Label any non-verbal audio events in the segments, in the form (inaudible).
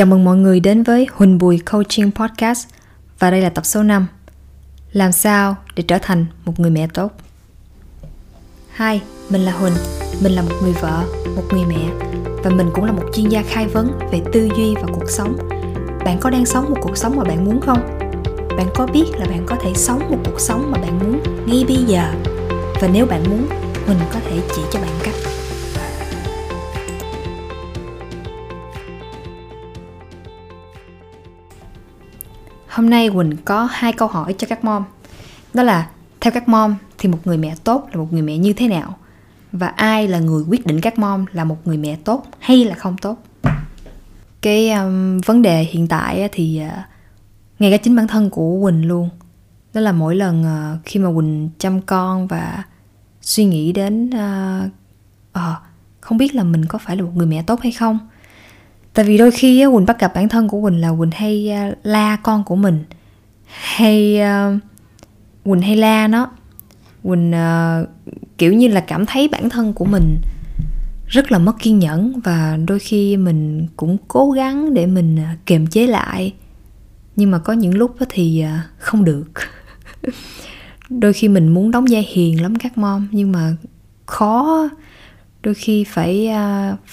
Chào mừng mọi người đến với Huỳnh Bùi Coaching Podcast. Và đây là tập số 5 Làm sao để trở thành một người mẹ tốt? Hi, mình là Huỳnh, mình là một người vợ, một người mẹ. Và mình cũng là một chuyên gia khai vấn về tư duy và cuộc sống. Bạn có đang sống một cuộc sống mà bạn muốn không? Bạn có biết là bạn có thể sống một cuộc sống mà bạn muốn ngay bây giờ? Và nếu bạn muốn, Huỳnh có thể chỉ cho bạn cách. Hôm nay Quỳnh có hai câu hỏi cho các mom. Đó là theo các mom thì một người mẹ tốt là một người mẹ như thế nào? Và ai là người quyết định các mom là một người mẹ tốt hay là không tốt? Cái um, vấn đề hiện tại thì uh, ngay cả chính bản thân của Quỳnh luôn. Đó là mỗi lần uh, khi mà Quỳnh chăm con và suy nghĩ đến uh, uh, không biết là mình có phải là một người mẹ tốt hay không tại vì đôi khi quỳnh bắt gặp bản thân của quỳnh là quỳnh hay à, la con của mình. Hay à, quỳnh hay la nó. Quỳnh uh, kiểu như là cảm thấy bản thân của mình rất là mất kiên nhẫn và đôi khi mình cũng cố gắng để mình kiềm chế lại. Nhưng mà có những lúc thì không được. (laughs) Đôi khi mình muốn đóng vai hiền lắm các mom nhưng mà khó. Đôi khi phải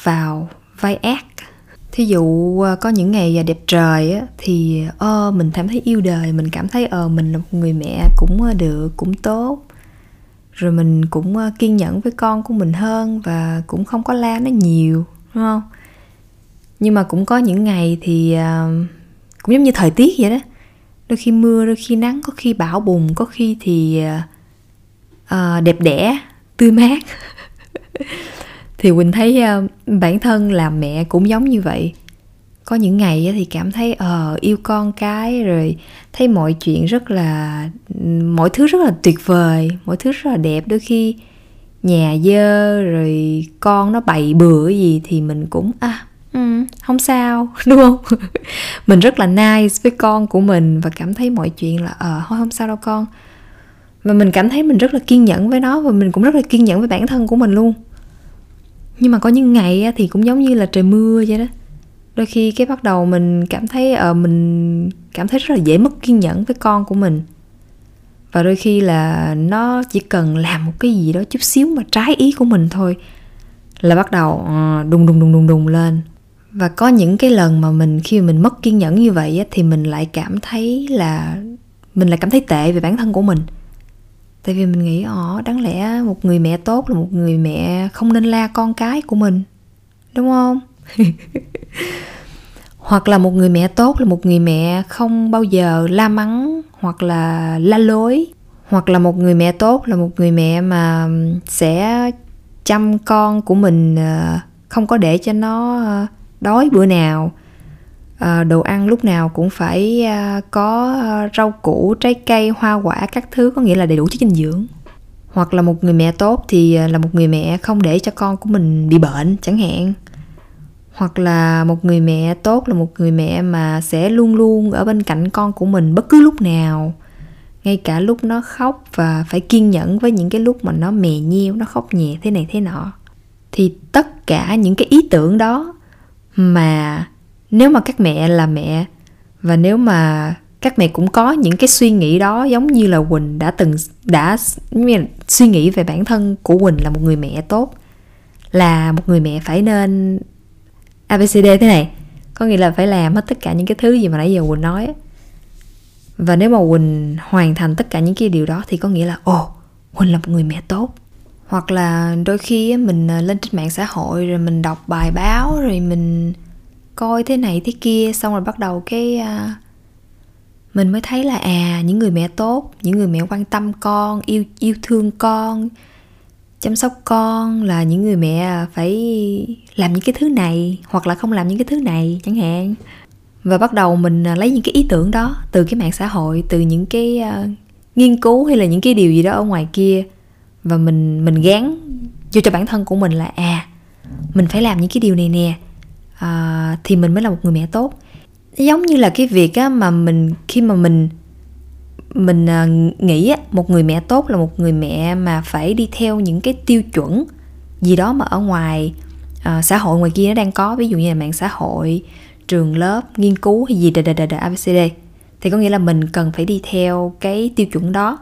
vào vai ác thí dụ à, có những ngày à, đẹp trời á, thì ơ mình cảm thấy yêu đời mình cảm thấy ờ mình là một người mẹ cũng à, được cũng tốt. Rồi mình cũng kiên nhẫn với con của mình hơn và cũng không có la nó nhiều đúng không? Nhưng mà cũng có những ngày thì cũng giống như thời tiết vậy đó. Đôi khi mưa đôi khi nắng có khi bão bùng có khi thì uh, đẹp đẽ tươi mát. (laughs) thì quỳnh thấy ờ, bản thân làm mẹ cũng giống như vậy. Có những ngày thì cảm thấy ờ uh, yêu con cái rồi thấy mọi chuyện rất là mọi thứ rất là tuyệt vời mọi thứ rất là đẹp. Đôi khi nhà dơ rồi con nó bày bừa gì thì mình cũng à ừ, không sao (laughs) đúng không? Mình rất là nice với con của mình và cảm thấy mọi chuyện là ờ uh, không sao đâu con. Và mình cảm thấy mình rất là kiên nhẫn với nó và mình cũng rất là kiên nhẫn với bản thân của mình luôn nhưng mà có những ngày thì cũng giống như là trời mưa vậy đó. Đôi khi cái bắt đầu mình cảm thấy ờ uh, mình cảm thấy rất là dễ mất kiên nhẫn với con của mình. Và đôi khi là nó chỉ cần làm một cái gì đó chút xíu mà trái ý của mình thôi là bắt đầu uh, đùng đùng đùng đùng đùng lên. Và có những cái lần mà mình khi mà mình mất kiên nhẫn như vậy á, thì mình lại cảm thấy là mình lại cảm thấy tệ về bản thân của mình tại vì mình nghĩ họ đáng lẽ một người mẹ tốt là một người mẹ không nên la con cái của mình, đúng không? (laughs) Hoặc là một người mẹ tốt là một người mẹ không bao giờ la mắng hoặc là la lối. Hoặc là một người mẹ tốt là một người mẹ mà sẽ chăm con của mình ờ, không có để cho nó ờ, đói bữa nào à, đồ ăn lúc nào cũng phải à, có ờ, rau củ trái cây hoa quả các thứ có nghĩa là đầy đủ chất dinh dưỡng. Hoặc là một người mẹ tốt thì là một người mẹ không để cho con của mình bị bệnh chẳng hạn. Hoặc là một người mẹ tốt là một người mẹ mà sẽ luôn luôn ở bên cạnh con của mình bất cứ lúc nào. Ngay cả lúc nó khóc và phải kiên nhẫn với những cái lúc mà nó mè nhiêu nó khóc nhẹ thế này thế nọ. Thì tất cả những cái ý tưởng đó mà nếu mà các mẹ là mẹ và nếu mà các mẹ cũng có những cái suy nghĩ đó giống như là quỳnh đã từng, đã suy nghĩ về bản thân của quỳnh là một người mẹ tốt, là một người mẹ phải nên abcd thế này. Có nghĩa là phải làm hết tất cả những cái thứ gì mà nãy giờ quỳnh nói và nếu mà quỳnh hoàn thành tất cả những cái điều đó thì có nghĩa là, ồ, quỳnh là một người mẹ tốt. Hoặc là đôi khi mình à, lên trên mạng xã hội rồi mình đọc bài báo rồi mình coi thế này thế kia xong rồi bắt đầu cái uh, mình mới thấy là à những người mẹ tốt những người mẹ quan tâm con yêu yêu thương con chăm sóc con là những người mẹ phải làm những cái thứ này hoặc là không làm những cái thứ này chẳng hạn. Và bắt đầu mình à, lấy những cái ý tưởng đó từ cái mạng xã hội từ những cái uh, nghiên cứu hay là những cái điều gì đó ở ngoài kia. Và mình mình gán vô cho bản thân của mình là à mình phải làm những cái điều này nè à, thì mình mới là một người mẹ tốt. Giống như là cái việc á, mà mình khi mà mình mình à, nghĩ á, một người mẹ tốt là một người mẹ mà phải đi theo những cái tiêu chuẩn gì đó mà ở ngoài à, xã hội ngoài kia nó đang có ví dụ như là mạng xã hội trường lớp nghiên cứu hay gì đà đà đà đà abcd thì có nghĩa là mình cần phải đi theo cái tiêu chuẩn đó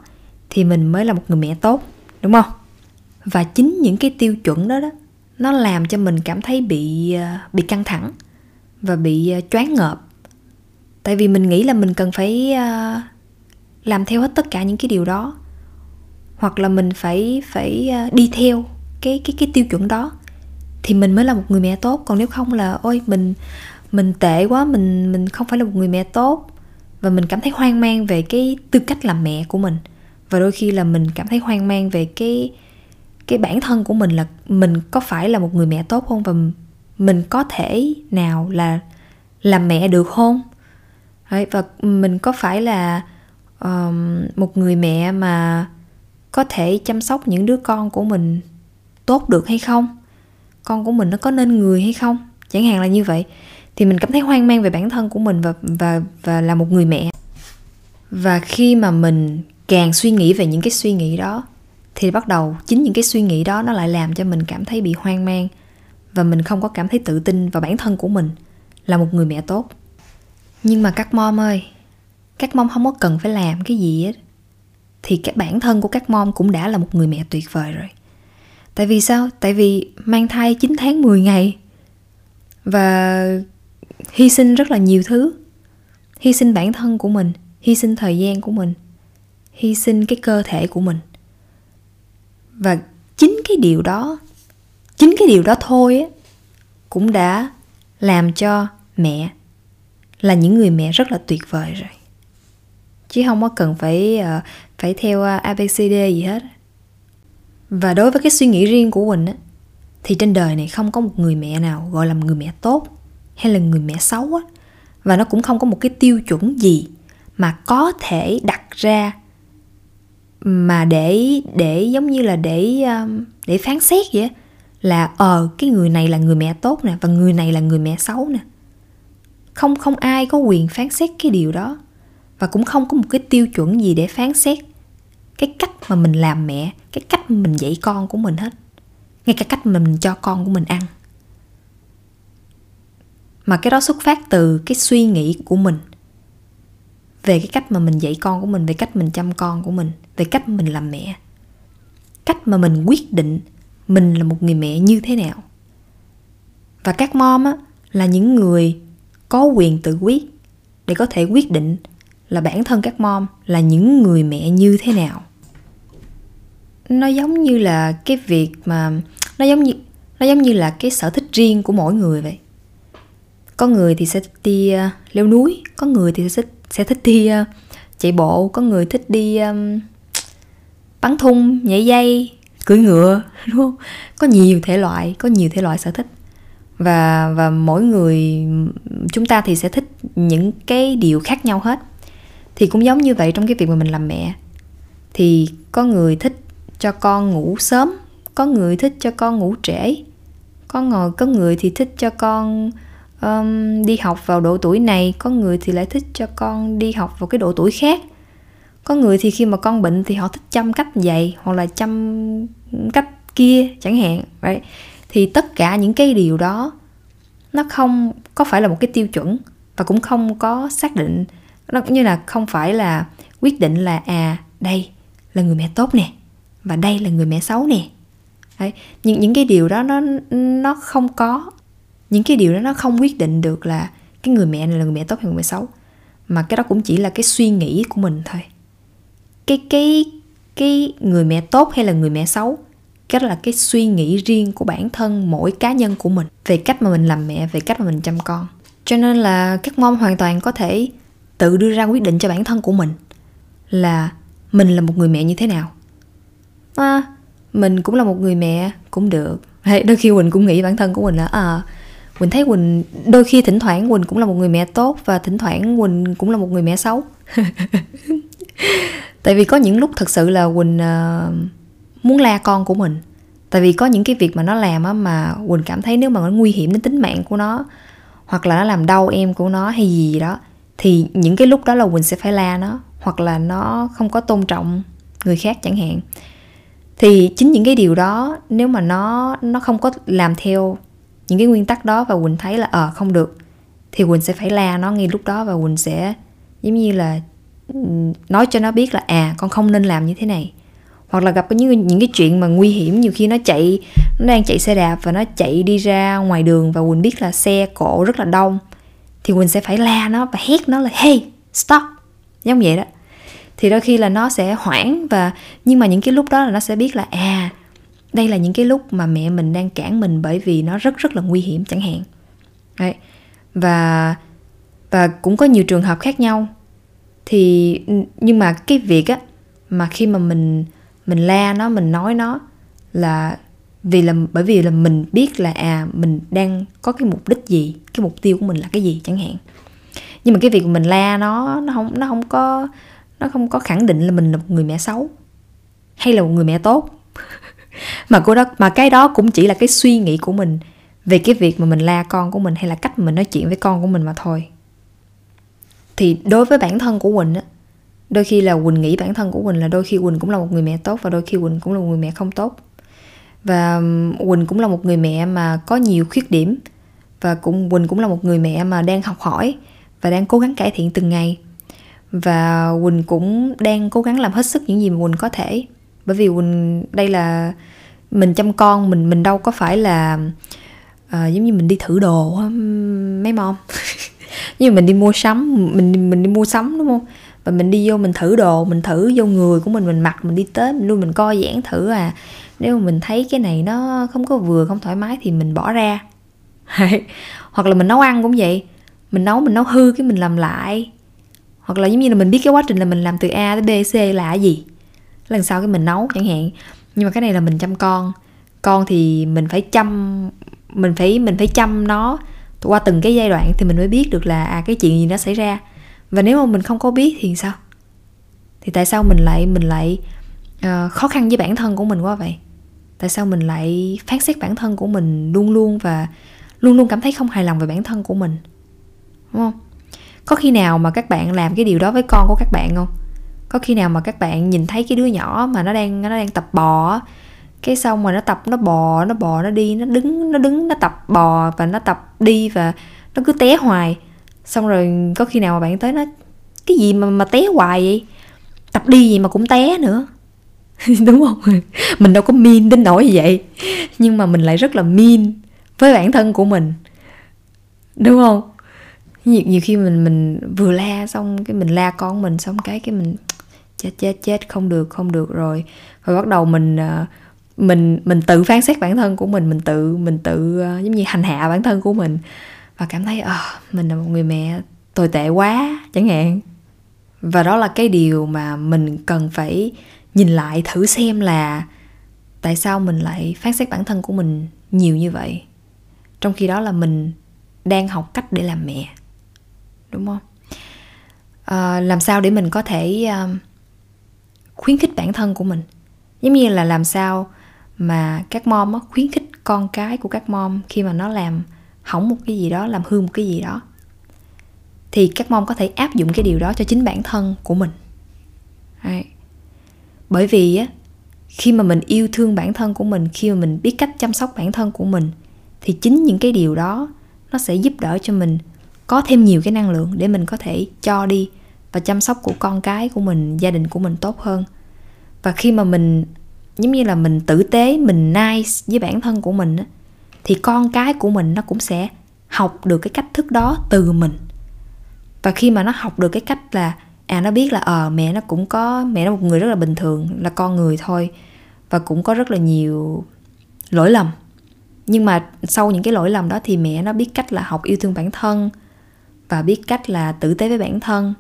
thì mình mới là một người mẹ tốt đúng không? Và chính những cái tiêu chuẩn đó đó nó làm cho mình cảm thấy bị ờ, bị căng thẳng và bị ờ, choáng ngợp. Tại vì mình nghĩ là mình cần phải ờ, làm theo hết tất cả những cái điều đó. Hoặc là mình phải phải đi theo cái cái cái tiêu chuẩn đó thì mình mới là một người mẹ tốt. Còn nếu không là, ôi, mình mình tệ quá, mình mình không phải là một người mẹ tốt. Và mình cảm thấy hoang mang về cái tư cách làm mẹ của mình. Và đôi khi là mình cảm thấy hoang mang về cái cái bản thân của mình là mình có phải là một người mẹ tốt không? Và mình có thể nào là làm mẹ được không? Đấy, và mình có phải là um, một người mẹ mà có thể chăm sóc những đứa con của mình tốt được hay không? Con của mình nó có nên người hay không? Chẳng hạn là như vậy. Thì mình cảm thấy hoang mang về bản thân của mình và và và là một người mẹ. Và khi mà mình càng suy nghĩ về những cái suy nghĩ đó thì bắt đầu chính những cái suy nghĩ đó nó lại làm cho mình cảm thấy bị hoang mang và mình không có cảm thấy tự tin vào bản thân của mình là một người mẹ tốt. Nhưng mà các mom ơi, các mom không có cần phải làm cái gì hết. Thì cái bản thân của các mom cũng đã là một người mẹ tuyệt vời rồi. Tại vì sao? Tại vì mang thai 9 tháng 10 ngày và hy sinh rất là nhiều thứ. Hy sinh bản thân của mình, hy sinh thời gian của mình, hy sinh cái cơ thể của mình và chính cái điều đó chính cái điều đó thôi ấy, cũng đã làm cho mẹ là những người mẹ rất là tuyệt vời rồi. Chứ không có cần phải uh, phải theo ờ, abcd gì hết. Và đối với cái suy nghĩ riêng của quỳnh á thì trên đời này không có một người mẹ nào gọi là một người mẹ tốt hay là người mẹ xấu á. Và nó cũng không có một cái tiêu chuẩn gì mà có thể đặt ra mà để để giống như là để um, để phán xét vậy là ờ cái người này là người mẹ tốt nè, và người này là người mẹ xấu nè. Không không ai có quyền phán xét cái điều đó, và cũng không có một cái tiêu chuẩn gì để phán xét cái cách mà mình làm mẹ, cái cách mà mình dạy con của mình hết, ngay cả cách mà mình cho con của mình ăn. Mà cái đó xuất phát từ cái suy nghĩ của mình về cái cách mà mình dạy con của mình về cách mình chăm con của mình về cách mình làm mẹ. Cách mà mình quyết định mình là một người mẹ như thế nào. Và các mom á là những người có quyền tự quyết để có thể quyết định là bản thân các mom là những người mẹ như thế nào. Nó giống như là cái việc mà nó giống như nó giống như là cái sở thích riêng của mỗi người vậy. Có người thì sẽ đi uh, leo núi có người thì sẽ thích sẽ thích đi uh, chạy bộ có người thích đi um, bắn thun nhảy dây cưỡi ngựa (laughs) đúng không? Có nhiều thể loại có nhiều thể loại sở thích. Và và mỗi người chúng ta thì sẽ thích những cái điều khác nhau hết. Thì cũng giống như vậy trong cái việc mà mình làm mẹ. Thì có người thích cho con ngủ sớm có người thích cho con ngủ trễ. Có ngồi có người thì thích cho con um, đi học vào độ tuổi này có người thì lại thích cho con đi học vào cái độ tuổi khác. Có người thì khi mà con bệnh thì họ thích chăm cách dạy hoặc là chăm cách kia chẳng hạn right? thì tất cả những cái điều đó nó không có phải là một cái tiêu chuẩn và cũng không có xác định. Nó cũng như là không phải là quyết định là à đây là người mẹ tốt nè và đây là người mẹ xấu nè. Đấy, những những cái điều đó nó nó không có những cái điều đó nó không quyết định được là cái người mẹ này là người mẹ tốt hay người mẹ xấu. Mà cái đó cũng chỉ là cái suy nghĩ của mình thôi. Cái cái cái người mẹ tốt hay là người mẹ xấu cái đó là cái suy nghĩ riêng của bản thân mỗi cá nhân của mình về cách mà mình làm mẹ về cách mà mình chăm con. Cho nên là các mom hoàn toàn có thể tự đưa ra quyết định cho bản thân của mình là mình là một người mẹ như thế nào. À, mình cũng là một người mẹ cũng được. Hay đôi khi mình cũng nghĩ bản thân của mình là à quỳnh thấy quỳnh đôi khi thỉnh thoảng quỳnh cũng là một người mẹ tốt và thỉnh thoảng quỳnh cũng là một người mẹ xấu. (laughs) Tại vì có những lúc thật sự là quỳnh uh, muốn la con của mình. Tại vì có những cái việc mà nó làm á mà quỳnh cảm thấy nếu mà nó nguy hiểm đến tính mạng của nó hoặc là nó làm đau em của nó hay gì đó thì những cái lúc đó là quỳnh sẽ phải la nó hoặc là nó không có tôn trọng người khác chẳng hạn. Thì chính những cái điều đó nếu mà nó nó không có làm theo những cái nguyên tắc đó và quỳnh thấy là ờ à, không được. Thì quỳnh sẽ phải la nó ngay lúc đó và quỳnh sẽ giống như là nói cho nó biết là à con không nên làm như thế này. Hoặc là gặp những những cái chuyện mà nguy hiểm nhiều khi nó chạy nó đang chạy xe đạp và nó chạy đi ra ngoài đường và quỳnh biết là xe cộ rất là đông thì quỳnh sẽ phải la nó và hét nó là hey stop. Giống vậy đó. Thì đôi khi là nó sẽ hoảng và nhưng mà những cái lúc đó là nó sẽ biết là à đây là những cái lúc mà mẹ mình đang cản mình bởi vì nó rất rất là nguy hiểm chẳng hạn. Đấy. và và cũng có nhiều trường hợp khác nhau. Thì nhưng mà cái việc á, mà khi mà mình mình la nó, mình nói nó là vì là, bởi vì là mình biết là à mình đang có cái mục đích gì, cái mục tiêu của mình là cái gì chẳng hạn. Nhưng mà cái việc mình la nó nó không nó không có, nó không có khẳng định là mình là một người mẹ xấu hay là một người mẹ tốt mà cô đó, mà cái đó cũng chỉ là cái suy nghĩ của mình về cái việc mà mình la con của mình hay là cách mình nói chuyện với con của mình mà thôi. Thì đối với bản thân của quỳnh á, đôi khi là quỳnh nghĩ bản thân của quỳnh là đôi khi quỳnh cũng là một người mẹ tốt và đôi khi quỳnh cũng là một người mẹ không tốt. Và quỳnh cũng là một người mẹ mà có nhiều khuyết điểm và cũng, quỳnh cũng là một người mẹ mà đang học hỏi và đang cố gắng cải thiện từng ngày. Và quỳnh cũng đang cố gắng làm hết sức những gì mà quỳnh có thể bởi vì mình đây là mình chăm con mình mình đâu có phải là uh, giống như mình đi thử đồ mấy mom (laughs) như mình đi mua sắm mình mình đi mua sắm đúng không? Và mình đi vô mình thử đồ mình thử vô người của mình mình mặc mình đi tới mình luôn mình coi giảng thử à. Nếu mà mình thấy cái này nó không có vừa không thoải mái thì mình bỏ ra. Hoặc là mình nấu ăn cũng vậy. Mình nấu mình nấu hư cái mình làm lại. Hoặc là giống như là mình biết cái quá trình là mình làm từ a tới b c là gì lần sau cái mình nấu chẳng hạn. Nhưng mà cái này là mình chăm con. Con thì mình phải chăm mình phải mình phải chăm nó qua từng cái giai đoạn thì mình mới biết được là à cái chuyện gì nó xảy ra. Và nếu mà mình không có biết thì sao? Thì tại sao mình lại mình lại uh, khó khăn với bản thân của mình quá vậy? Tại sao mình lại phán xét bản thân của mình luôn luôn và luôn luôn cảm thấy không hài lòng về bản thân của mình? Đúng không? Có khi nào mà các bạn làm cái điều đó với con của các bạn không? Có khi nào mà các bạn nhìn thấy cái đứa nhỏ mà nó đang nó đang tập bò cái xong mà nó tập nó bò nó bò nó đi nó đứng nó đứng nó tập bò và nó tập đi và nó cứ té hoài. Xong rồi có khi nào mà bạn tới nó cái gì mà mà té hoài vậy? Tập đi gì mà cũng té nữa. (laughs) Đúng không? (laughs) Mình đâu có min đến nỗi như vậy. Nhưng mà mình lại rất là min với bản thân của mình. Đúng không? Nhiều, nhiều khi mình mình vừa la xong cái mình la con mình xong cái cái mình chết chết chết không được không được rồi. Rồi bắt đầu mình à, mình mình tự phán xét bản thân của mình mình tự mình tự à, giống như hành hạ bản thân của mình. Và cảm thấy ờ oh, mình là một người mẹ tồi tệ quá chẳng hạn. Và đó là cái điều mà mình cần phải nhìn lại thử xem là tại sao mình lại phán xét bản thân của mình nhiều như vậy. Trong khi đó là mình đang học cách để làm mẹ. Đúng không? À, làm sao để mình có thể uh, khuyến khích bản thân của mình. Giống như là làm sao mà các mom á, khuyến khích con cái của các mom khi mà nó làm hỏng một cái gì đó làm hư một cái gì đó. Thì các mom có thể áp dụng cái điều đó cho chính bản thân của mình. Đấy. bởi vì á khi mà mình yêu thương bản thân của mình khi mà mình biết cách chăm sóc bản thân của mình thì chính những cái điều đó nó sẽ giúp đỡ cho mình có thêm nhiều cái năng lượng để mình có thể cho đi và chăm sóc của con cái của mình gia đình của mình tốt hơn. Và khi mà mình giống như là mình tử tế mình nice với bản thân của mình thì con cái của mình nó cũng sẽ học được cái cách thức đó từ mình. Và khi mà nó học được cái cách là à nó biết là ờ à, mẹ nó cũng có mẹ nó một người rất là bình thường là con người thôi và cũng có rất là nhiều lỗi lầm. Nhưng mà sau những cái lỗi lầm đó thì mẹ nó biết cách là học yêu thương bản thân và biết cách là tử tế với bản thân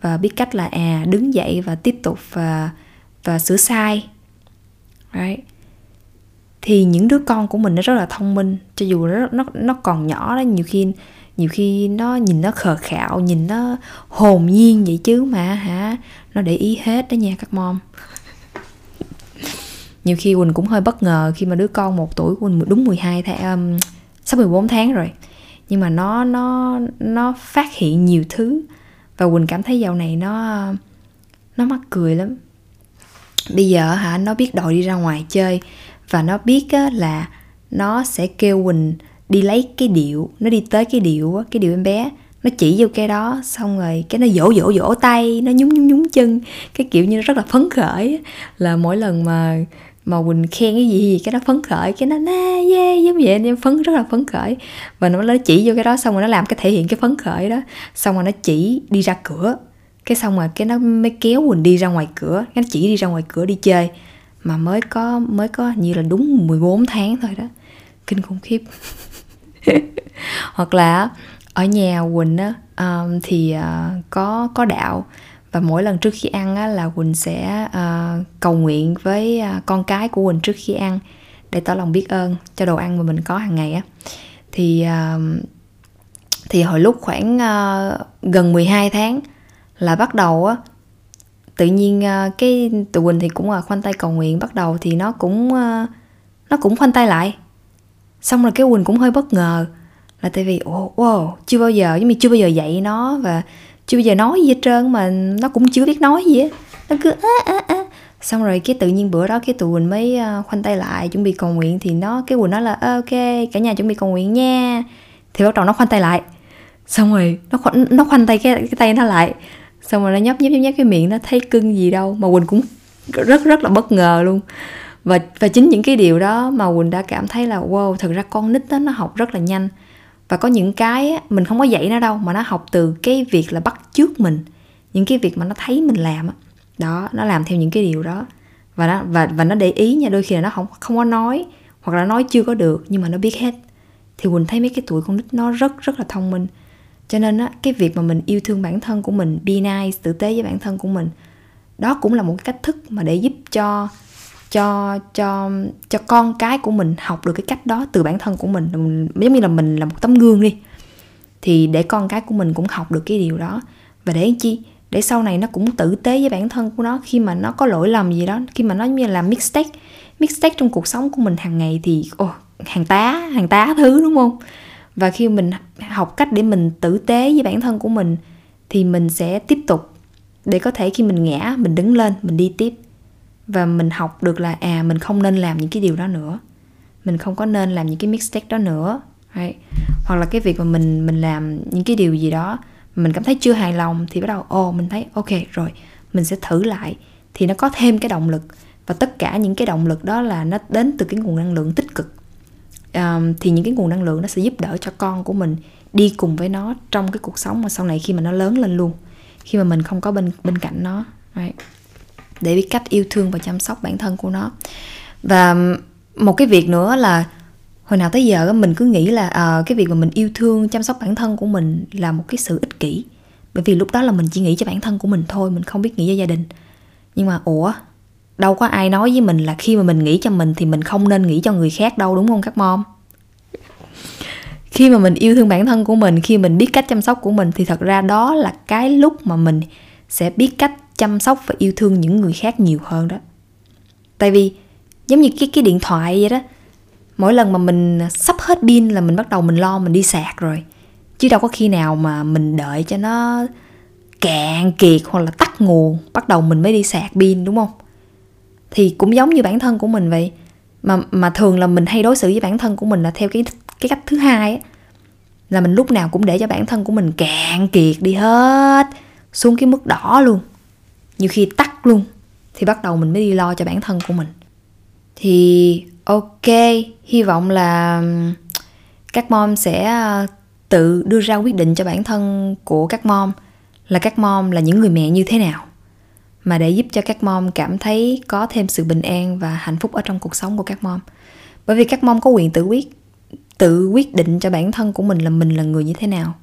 và biết cách là à đứng dậy và tiếp tục và và sửa sai. Right. Thì những đứa con của mình nó rất là thông minh. Cho dù nó nó nó còn nhỏ đó nhiều khi nhiều khi nó nhìn nó khờ khạo nhìn nó hồn nhiên vậy chứ mà hả? Nó để ý hết đó nha các mom. Nhiều khi Quỳnh cũng hơi bất ngờ khi mà đứa con một tuổi của Quỳnh đúng 12 tháng um, sắp 14 tháng rồi. Nhưng mà nó nó nó phát hiện nhiều thứ và Quỳnh cảm thấy dạo này nó nó mắc cười lắm. Bây giờ hả nó biết đòi đi ra ngoài chơi. Và nó biết á, là nó sẽ kêu Quỳnh đi lấy cái điệu nó đi tới cái điệu cái điệu em bé. Nó chỉ vô cái đó xong rồi cái nó dỗ dỗ dỗ tay nó nhúng nhúng nhúng chân. Cái kiểu như nó rất là phấn khởi là mỗi lần mà mà quỳnh khen cái gì cái nó phấn khởi cái nó na yeah giống vậy em phấn rất là phấn khởi. Và nó nó chỉ vô cái đó xong rồi nó làm cái thể hiện cái phấn khởi đó. Xong rồi nó chỉ đi ra cửa. Cái xong rồi cái nó mới kéo quỳnh đi ra ngoài cửa. Nó chỉ đi ra ngoài cửa đi chơi. Mà mới có mới có như là đúng 14 tháng thôi đó. Kinh khủng khiếp. (laughs) Hoặc là ở nhà quỳnh á um, thì uh, có có đạo và mỗi lần trước khi ăn á, là quỳnh sẽ uh, cầu nguyện với uh, con cái của quỳnh trước khi ăn để tỏ lòng biết ơn cho đồ ăn mà mình có hàng ngày á. Thì uh, thì hồi lúc khoảng uh, gần 12 tháng là bắt đầu á tự nhiên uh, cái tụi quỳnh thì cũng là khoanh tay cầu nguyện. Bắt đầu thì nó cũng uh, nó cũng khoanh tay lại. Xong rồi cái quỳnh cũng hơi bất ngờ là tại vì oh, wow chưa bao giờ giống như chưa bao giờ dạy nó và chưa bao giờ nói gì hết trơn mà nó cũng chưa biết nói gì á. Nó cứ á á á. Xong rồi cái tự nhiên bữa đó cái tụi quỳnh mới ờ, khoanh tay lại chuẩn bị cầu nguyện thì nó, cái quỳnh nói là ok, cả nhà chuẩn bị cầu nguyện nha. Thì bắt đầu nó khoanh tay lại. Xong rồi nó khoanh nó khoanh tay cái cái tay nó lại. Xong rồi nó nhấp nhấp nhấp nhấp cái miệng nó thấy cưng gì đâu mà quỳnh cũng rất rất là bất ngờ luôn. Và và chính những cái điều đó mà quỳnh đã cảm thấy là, wow, thật ra con nít đó nó học rất là nhanh và có những cái mình không có dạy nó đâu, mà nó học từ cái việc là bắt chước mình, những cái việc mà nó thấy mình làm đó, nó làm theo những cái điều đó. Và nó, và và nó để ý nha, đôi khi là nó không không có nói, hoặc là nói chưa có được, nhưng mà nó biết hết. Thì quỳnh thấy mấy cái tuổi con nít nó rất rất là thông minh. Cho nên á, cái việc mà mình yêu thương bản thân của mình, be nice, tử tế với bản thân của mình, đó cũng là một cái cách thức mà để giúp cho cho cho cho con cái của mình học được cái cách đó từ bản thân của mình. Giống như là mình là một tấm gương đi. Thì để con cái của mình cũng học được cái điều đó. Và để chi? Để sau này nó cũng tử tế với bản thân của nó. Khi mà nó có lỗi lầm gì đó khi mà nó như là mistake mistake trong cuộc sống của mình hàng ngày thì oh, hàng tá hàng tá thứ đúng không? Và khi mình học cách để mình tử tế với bản thân của mình thì mình sẽ tiếp tục. Để có thể khi mình ngã mình đứng lên mình đi tiếp và mình học được là à mình không nên làm những cái điều đó nữa. Mình không có nên làm những cái mistake đó nữa right? hoặc là cái việc mà mình mình làm những cái điều gì đó mình cảm thấy chưa hài lòng thì bắt đầu ồ oh, mình thấy ok rồi mình sẽ thử lại. Thì nó có thêm cái động lực. Và tất cả những cái động lực đó là nó đến từ cái nguồn năng lượng tích cực. Um, thì những cái nguồn năng lượng nó sẽ giúp đỡ cho con của mình đi cùng với nó trong cái cuộc sống mà sau này khi mà nó lớn lên luôn. Khi mà mình không có bên bên cạnh nó right? Để biết cách yêu thương và chăm sóc bản thân của nó. Và um, một cái việc nữa là hồi nào tới giờ mình cứ nghĩ là à, cái việc mà mình yêu thương chăm sóc bản thân của mình là một cái sự ích kỷ. Bởi vì lúc đó là mình chỉ nghĩ cho bản thân của mình thôi mình không biết nghĩ cho gia đình. Nhưng mà ủa đâu có ai nói với mình là khi mà mình nghĩ cho mình thì mình không nên nghĩ cho người khác đâu đúng không các mom? Khi mà mình yêu thương bản thân của mình khi mình biết cách chăm sóc của mình thì thật ra đó là cái lúc mà mình sẽ biết cách chăm sóc và yêu thương những người khác nhiều hơn đó. Tại vì giống như cái cái điện thoại vậy đó, mỗi lần mà mình sắp hết pin là mình bắt đầu mình lo mình đi sạc rồi. Chứ đâu có khi nào mà mình đợi cho nó cạn kiệt hoặc là tắt nguồn, bắt đầu mình mới đi sạc pin, đúng không? Thì cũng giống như bản thân của mình vậy. Mà mà thường là mình hay đối xử với bản thân của mình là theo cái cái cách thứ hai á. Là mình lúc nào cũng để cho bản thân của mình cạn kiệt đi hết, xuống cái mức đỏ luôn nhiều khi tắt luôn, thì bắt đầu mình mới đi lo cho bản thân của mình. Thì, ok, hy vọng là các mom sẽ ờ, tự đưa ra quyết định cho bản thân của các mom là các mom là những người mẹ như thế nào, mà để giúp cho các mom cảm thấy có thêm sự bình an và hạnh phúc ở trong cuộc sống của các mom. Bởi vì các mom có quyền tự quyết tự quyết định cho bản thân của mình là mình là người như thế nào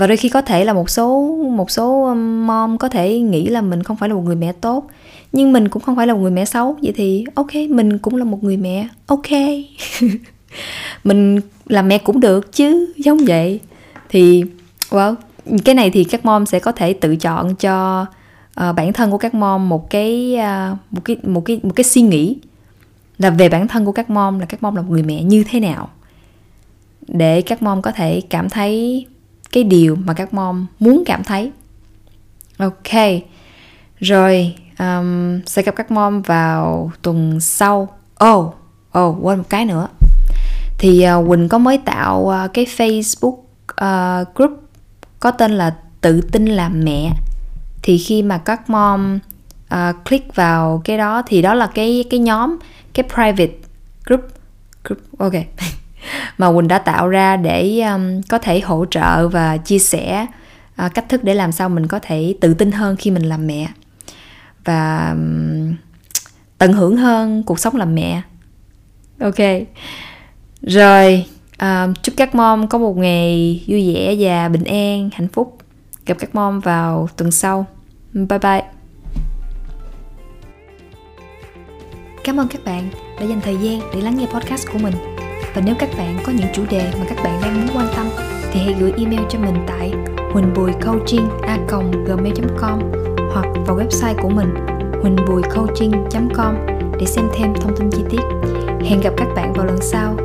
và đôi khi có thể là một số một số mom có thể nghĩ là mình không phải là một người mẹ tốt nhưng mình cũng không phải là một người mẹ xấu. Vậy thì ok mình cũng là một người mẹ ok. (laughs) Mình làm mẹ cũng được chứ giống vậy. Thì well cái này thì các mom sẽ có thể tự chọn cho uh, bản thân của các mom một cái uh, một cái một cái một cái suy nghĩ là về bản thân của các mom là các mom là một người mẹ như thế nào. Để các mom có thể cảm thấy cái điều mà các mom muốn cảm thấy. Ok rồi um, sẽ gặp các mom vào tuần sau. Oh oh quên một cái nữa. Thì uh, Quỳnh có mới tạo uh, cái Facebook uh, group có tên là tự tin làm mẹ. Thì khi mà các mom uh, click vào cái đó thì đó là cái cái nhóm cái private group. Group ok. (laughs) mà Quỳnh đã tạo ra để um, có thể hỗ trợ và chia sẻ uh, cách thức để làm sao mình có thể tự tin hơn khi mình làm mẹ. Và um, tận hưởng hơn cuộc sống làm mẹ. Ok. Rồi uh, chúc các mom có một ngày vui vẻ và bình an hạnh phúc. Gặp các mom vào tuần sau. Bye bye. Cảm ơn các bạn đã dành thời gian để lắng nghe podcast của mình. Và nếu các bạn có những chủ đề mà các bạn đang muốn quan tâm thì hãy gửi email cho mình tại huỳnhbùicoaching.com hoặc vào website của mình huỳnhbùicoaching.com để xem thêm thông tin chi tiết. Hẹn gặp các bạn vào lần sau.